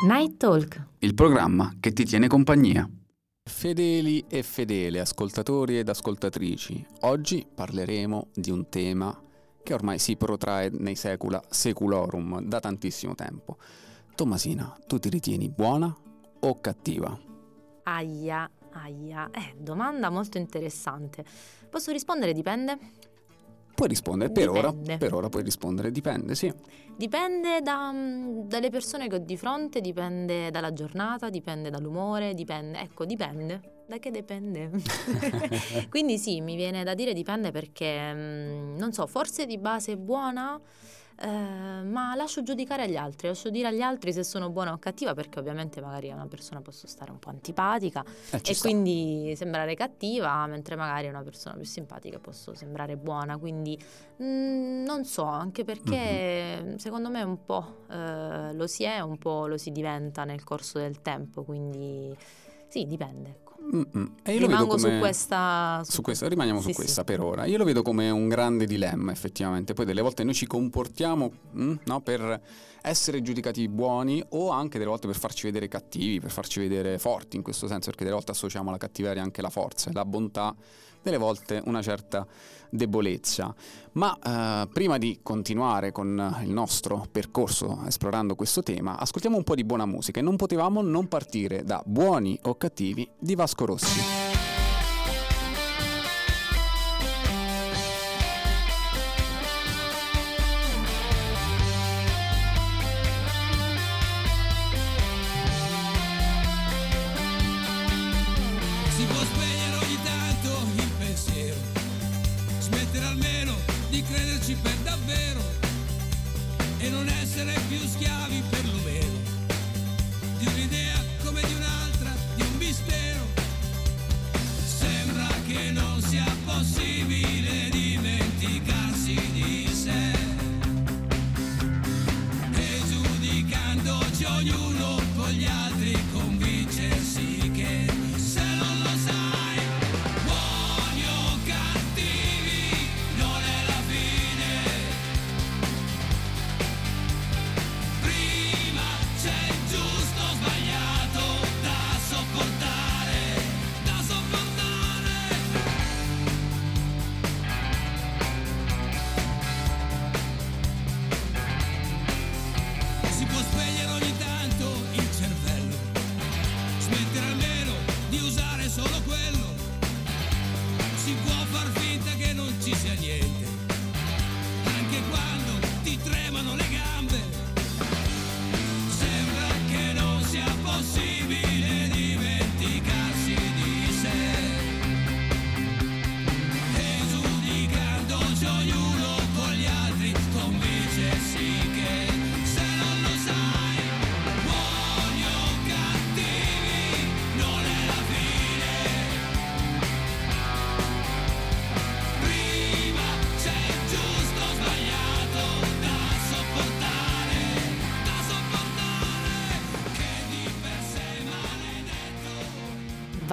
Night Talk, il programma che ti tiene compagnia. Fedeli e fedele ascoltatori ed ascoltatrici, oggi parleremo di un tema che ormai si protrae nei secula seculorum da tantissimo tempo. Tommasina, tu ti ritieni buona o cattiva? Aia, aia. Eh, domanda molto interessante. Posso rispondere dipende? Puoi rispondere, per ora, per ora puoi rispondere, dipende, sì. Dipende da, dalle persone che ho di fronte, dipende dalla giornata, dipende dall'umore, dipende, ecco, dipende. Da che dipende? Quindi sì, mi viene da dire dipende perché, mm, non so, forse di base buona, eh, ma lascio giudicare agli altri, lascio dire agli altri se sono buona o cattiva perché ovviamente magari a una persona posso stare un po' antipatica Eh, e sta. quindi sembrare cattiva, mentre magari a una persona più simpatica posso sembrare buona. Quindi mm, non so, anche perché secondo me un po' eh, lo si è, un po' lo si diventa nel corso del tempo. Quindi sì, dipende. Rimango come... su questa. Su questa, rimaniamo Sì, su questa sì. per ora. Io lo vedo come un grande dilemma, effettivamente. Poi delle volte noi ci comportiamo mm, no, per essere giudicati buoni o anche delle volte per farci vedere cattivi, per farci vedere forti in questo senso, perché delle volte associamo alla cattiveria anche la forza e la bontà, delle volte una certa debolezza. Ma eh, prima di continuare con il nostro percorso esplorando questo tema, ascoltiamo un po' di buona musica e non potevamo non partire da Buoni o cattivi di Vasco Rossi. Crederci per davvero e non essere più schiavi perlomeno. Di un'idea come di un'altra, di un mistero. Sembra che non sia possibile dimenticarsi di sé. E giudicandoci ognuno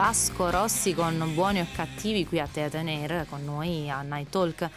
Vasco Rossi con Buoni o Cattivi qui a Teatro con noi a Night Talk.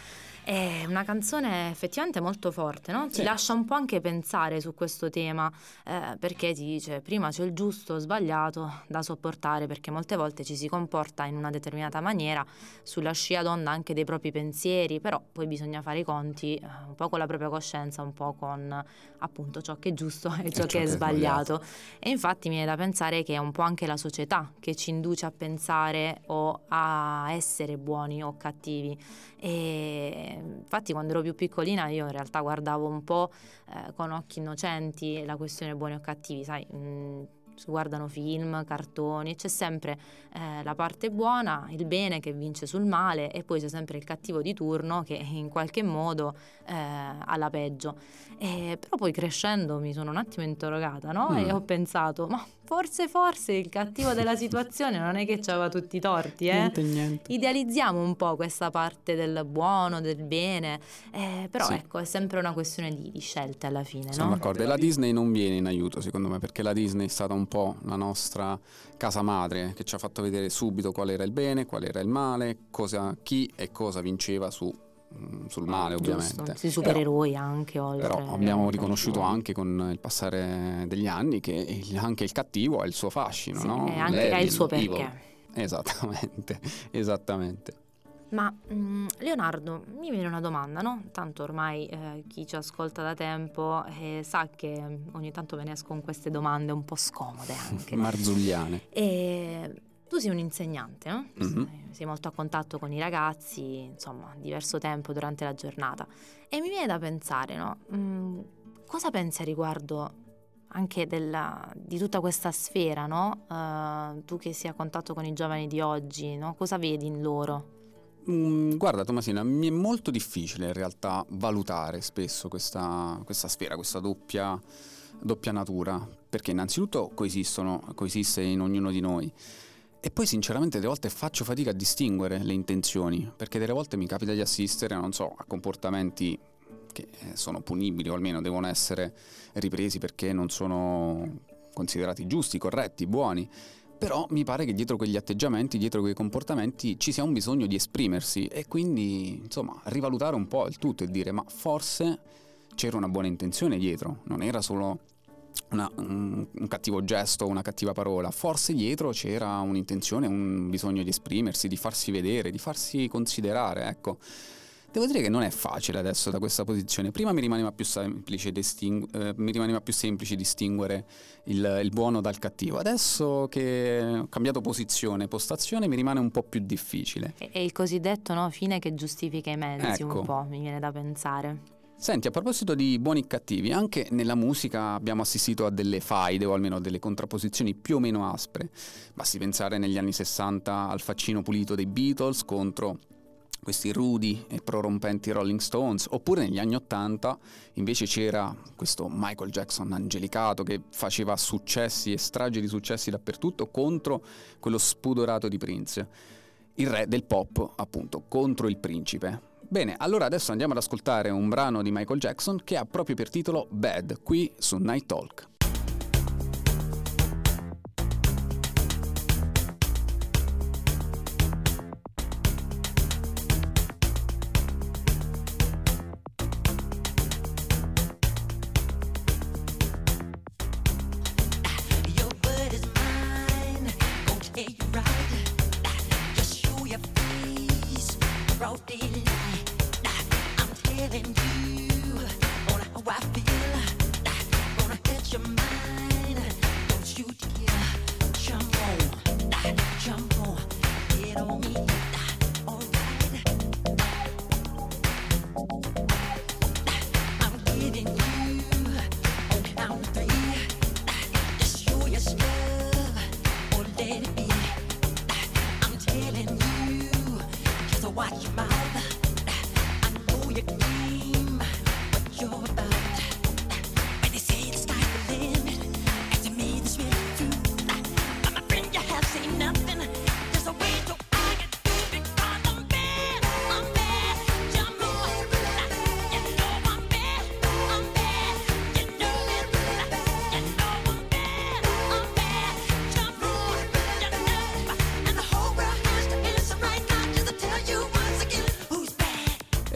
È una canzone effettivamente molto forte, no? Ti Sì. lascia un po' anche pensare su questo tema, eh, perché ti dice prima c'è il giusto o sbagliato da sopportare, perché molte volte ci si comporta in una determinata maniera sulla scia d'onda anche dei propri pensieri, però poi bisogna fare i conti eh, un po' con la propria coscienza, un po' con appunto ciò che è giusto e ciò, che è sbagliato. E infatti mi viene da pensare che è un po' anche la società che ci induce a pensare o a essere buoni o cattivi. E infatti quando ero più piccolina io in realtà guardavo un po' eh, con occhi innocenti la questione buoni o cattivi, sai, mh, si guardano film, cartoni, c'è sempre eh, la parte buona, il bene che vince sul male e poi c'è sempre il cattivo di turno che in qualche modo eh, ha la peggio. E, però poi crescendo mi sono un attimo interrogata no? Mm. e ho pensato, ma forse forse il cattivo della situazione non è che aveva tutti i torti, eh? Niente, niente. Idealizziamo un po' questa parte del buono, del bene, eh, però Sì. ecco è sempre una questione di, di scelte alla fine, Sono no? d'accordo. E la Disney non viene in aiuto, secondo me, perché la Disney è stata un po' la nostra casa madre che ci ha fatto vedere subito qual era il bene, qual era il male, cosa, chi e cosa vinceva su sul male ovviamente. Giusto, sì, supereroi anche oltre. Però abbiamo riconosciuto anche con il passare degli anni che il- anche il cattivo ha il suo fascino, Sì, no? e anche ha il suo evil. perché. Esattamente, esattamente. Ma mm, Leonardo, mi viene una domanda, no? Tanto ormai eh, chi ci ascolta da tempo eh, sa che ogni tanto ve ne esco con queste domande un po' scomode anche. Marzulliane. E tu sei un insegnante, no? Mhm. Sei- molto a contatto con i ragazzi, insomma, diverso tempo durante la giornata. E mi viene da pensare, no? Mm, cosa pensi a riguardo anche della- di tutta questa sfera, no? Eh, tu che sei a contatto con i giovani di oggi, no? Cosa vedi in loro? Mm, guarda Tomasina, mi è molto difficile in realtà valutare spesso questa, questa sfera, questa doppia, doppia natura, perché innanzitutto coesistono, coesiste in ognuno di noi. E poi sinceramente delle volte faccio fatica a distinguere le intenzioni, perché delle volte mi capita di assistere, non so, a comportamenti che eh, sono punibili o almeno devono essere ripresi perché non sono considerati giusti, corretti, buoni. Però mi pare che dietro quegli atteggiamenti, dietro quei comportamenti ci sia un bisogno di esprimersi e quindi, insomma, rivalutare un po' il tutto e dire ma forse c'era una buona intenzione dietro, non era solo una- un, un cattivo gesto, una cattiva parola, forse dietro c'era un'intenzione, un bisogno di esprimersi, di farsi vedere, di farsi considerare, ecco. Devo dire che non è facile adesso da questa posizione. Prima mi rimaneva più semplice, distingu- eh, mi rimaneva più semplice distinguere il, il buono dal cattivo. Adesso che ho cambiato posizione, postazione, mi rimane un po' più difficile. È il cosiddetto no, fine che giustifica i mezzi, Ecco. un po', mi viene da pensare. Senti, a proposito di buoni e cattivi, anche nella musica abbiamo assistito a delle faide o almeno a delle contrapposizioni più o meno aspre. Basti pensare negli anni 60 al faccino pulito dei Beatles contro questi rudi e prorompenti Rolling Stones, oppure negli anni 80 invece c'era questo Michael Jackson angelicato che faceva successi e strage di successi dappertutto contro quello spudorato di Prince, il re del pop appunto, contro il principe. Bene, allora adesso andiamo ad ascoltare un brano di Michael Jackson che ha proprio per titolo Bad, qui su Night Talk.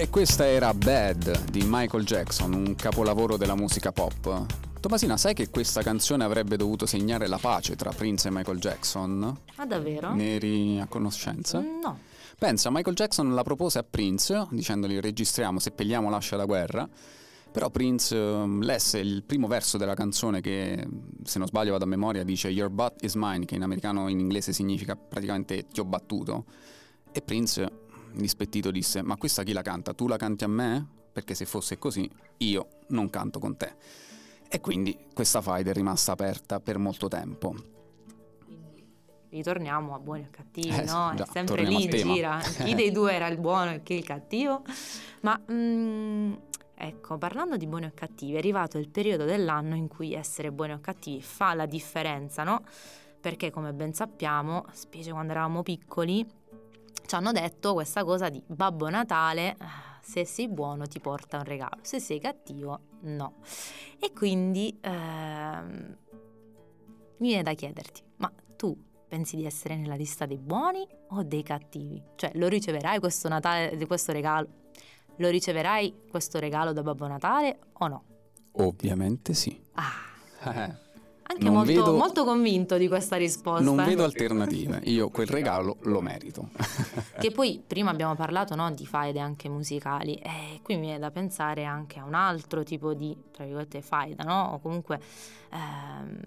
E questa era Bad di Michael Jackson, un capolavoro della musica pop. Tomasina, sai che questa canzone avrebbe dovuto segnare la pace tra Prince e Michael Jackson? Ah, davvero? Ne eri a conoscenza? Mm, No. Pensa, Michael Jackson la propose a Prince, dicendogli registriamo, seppelliamo lascia la guerra. Però Prince ehm, lesse il primo verso della canzone che, se non sbaglio vado a memoria, dice Your butt is mine, che in americano in inglese significa praticamente ti ho battuto. E Prince, indispettito, disse Ma questa chi la canta? Tu la canti a me? Perché se fosse così, io non canto con te. E quindi questa faida è rimasta aperta per molto tempo. Ritorniamo a buoni o cattivi, Eh, no? già, è sempre lì tema. gira. Chi dei due era il buono e chi il cattivo? Ma mm, ecco, parlando di buoni o cattivi, è arrivato il periodo dell'anno in cui essere buoni o cattivi fa la differenza, no? Perché come ben sappiamo, specie quando eravamo piccoli, ci hanno detto questa cosa di Babbo Natale, ah, se sei buono ti porta un regalo, se sei cattivo no. E quindi ehm, mi viene da chiederti, ma tu pensi di essere nella lista dei buoni o dei cattivi? Cioè lo riceverai questo Natale, questo regalo? lo riceverai questo regalo da Babbo Natale o no? Ovviamente sì. Ah, Eh, anche molto, vedo- molto convinto di questa risposta. non eh. vedo alternative. Io quel regalo lo merito. Che poi prima abbiamo parlato no, di faide anche musicali e qui mi viene da pensare anche a un altro tipo di, tra virgolette, faida, no? O comunque ehm,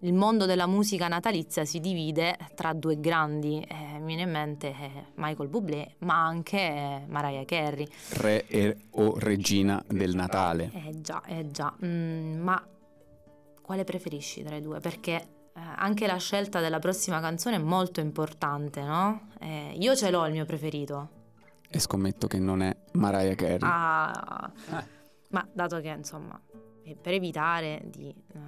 il mondo della musica natalizia si divide tra due grandi, eh, mi viene in mente eh, Michael Bublé, ma anche eh, Mariah Carey. Re e- o regina del Natale. Eh già, eh già, Mm, ma quale preferisci tra i due? Perché eh, anche la scelta della prossima canzone è molto importante, no? Eh, io ce l'ho il mio preferito. E scommetto che non è Mariah Carey. Ah, Eh. ma dato che insomma, eh, per evitare di eh,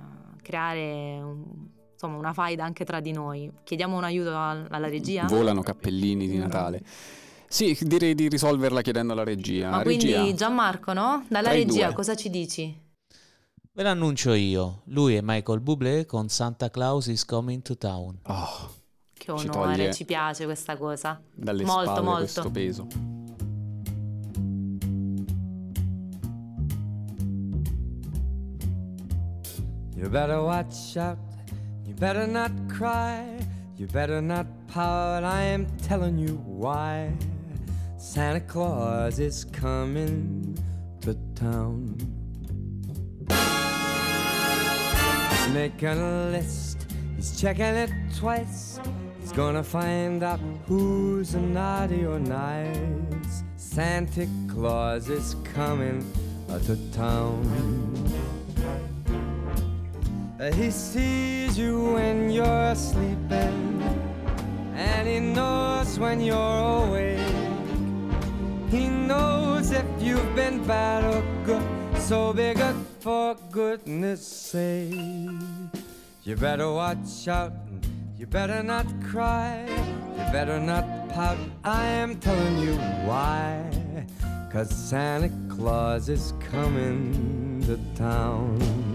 creare un- insomma, una faida anche tra di noi, chiediamo un aiuto al- alla regia? Volano cappellini di Natale. Sì, direi di risolverla chiedendo alla regia. Ma quindi regia, Gianmarco, no? Dalla regia due. cosa ci dici? Ve l'annuncio io. Lui è Michael Bublé con Santa Claus is coming to town. oh, Che Ci onore, toglie- ci piace questa cosa. dalle Molto, spalle molto. questo peso. You better watch out. You better not cry. You better not pout. I am telling you why. Santa Claus is coming to town. He's making a list. He's checking it twice. He's gonna find out who's naughty or nice. Santa Claus is coming to town. He sees you when you're sleeping, and he knows when you're awake. He knows if you've been bad or good, so be good for goodness sake. You better watch out, you better not cry, you better not pout. I am telling you why. Cause Santa Claus is coming to town.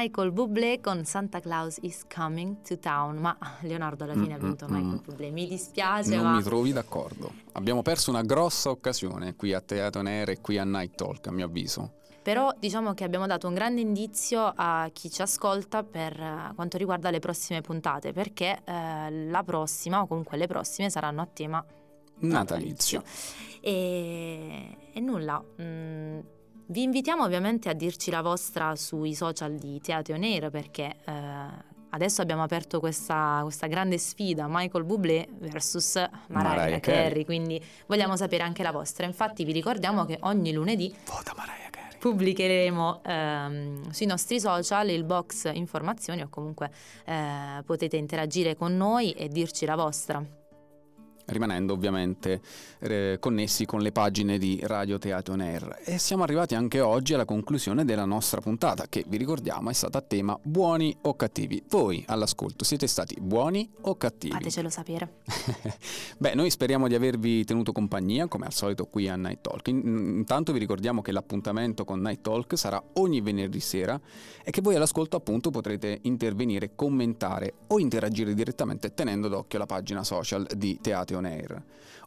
Michael Bublé con Santa Claus is coming to town. Ma Leonardo alla fine ha Mm, vinto mm, Michael mm. Bublé. Mi dispiace, Non ma mi trovi d'accordo. Abbiamo perso una grossa occasione qui a Teatro Nere e qui a Night Talk, a mio avviso. però diciamo che abbiamo dato un grande indizio a chi ci ascolta per eh, quanto riguarda le prossime puntate, perché eh, la prossima o comunque le prossime saranno a tema Natalizio. E, e nulla. mm, vi invitiamo ovviamente a dirci la vostra sui social di Teatro Air perché eh, adesso abbiamo aperto questa, questa grande sfida Michael Bublé versus Mariah, Mariah Carey, Carey. quindi vogliamo sapere anche la vostra. Infatti vi ricordiamo che ogni lunedì pubblicheremo ehm, sui nostri social il box informazioni o comunque eh, potete interagire con noi e dirci la vostra. Rimanendo ovviamente eh, connessi con le pagine di Radio Teatro On Air. E siamo arrivati anche oggi alla conclusione della nostra puntata, che vi ricordiamo è stata a tema buoni o cattivi. Voi all'ascolto siete stati buoni o cattivi? Fatecelo sapere. Beh, noi speriamo di avervi tenuto compagnia, come al solito qui a Night Talk. In- Intanto vi ricordiamo che l'appuntamento con Night Talk sarà ogni venerdì sera e che voi all'ascolto appunto potrete intervenire, commentare o interagire direttamente tenendo d'occhio la pagina social di Teatro On Air.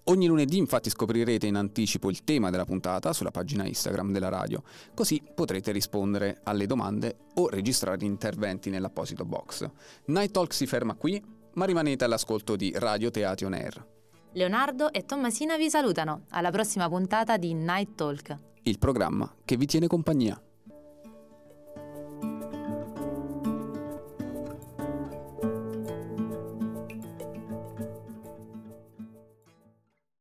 Ogni lunedì infatti scoprirete in anticipo il tema della puntata sulla pagina Instagram della radio, così potrete rispondere alle domande o registrare interventi nell'apposito box. Night Talk si ferma qui, ma rimanete all'ascolto di Radio Teatro On Air. Leonardo e Tommasina vi salutano. Alla prossima puntata di Night Talk. il programma che vi tiene compagnia.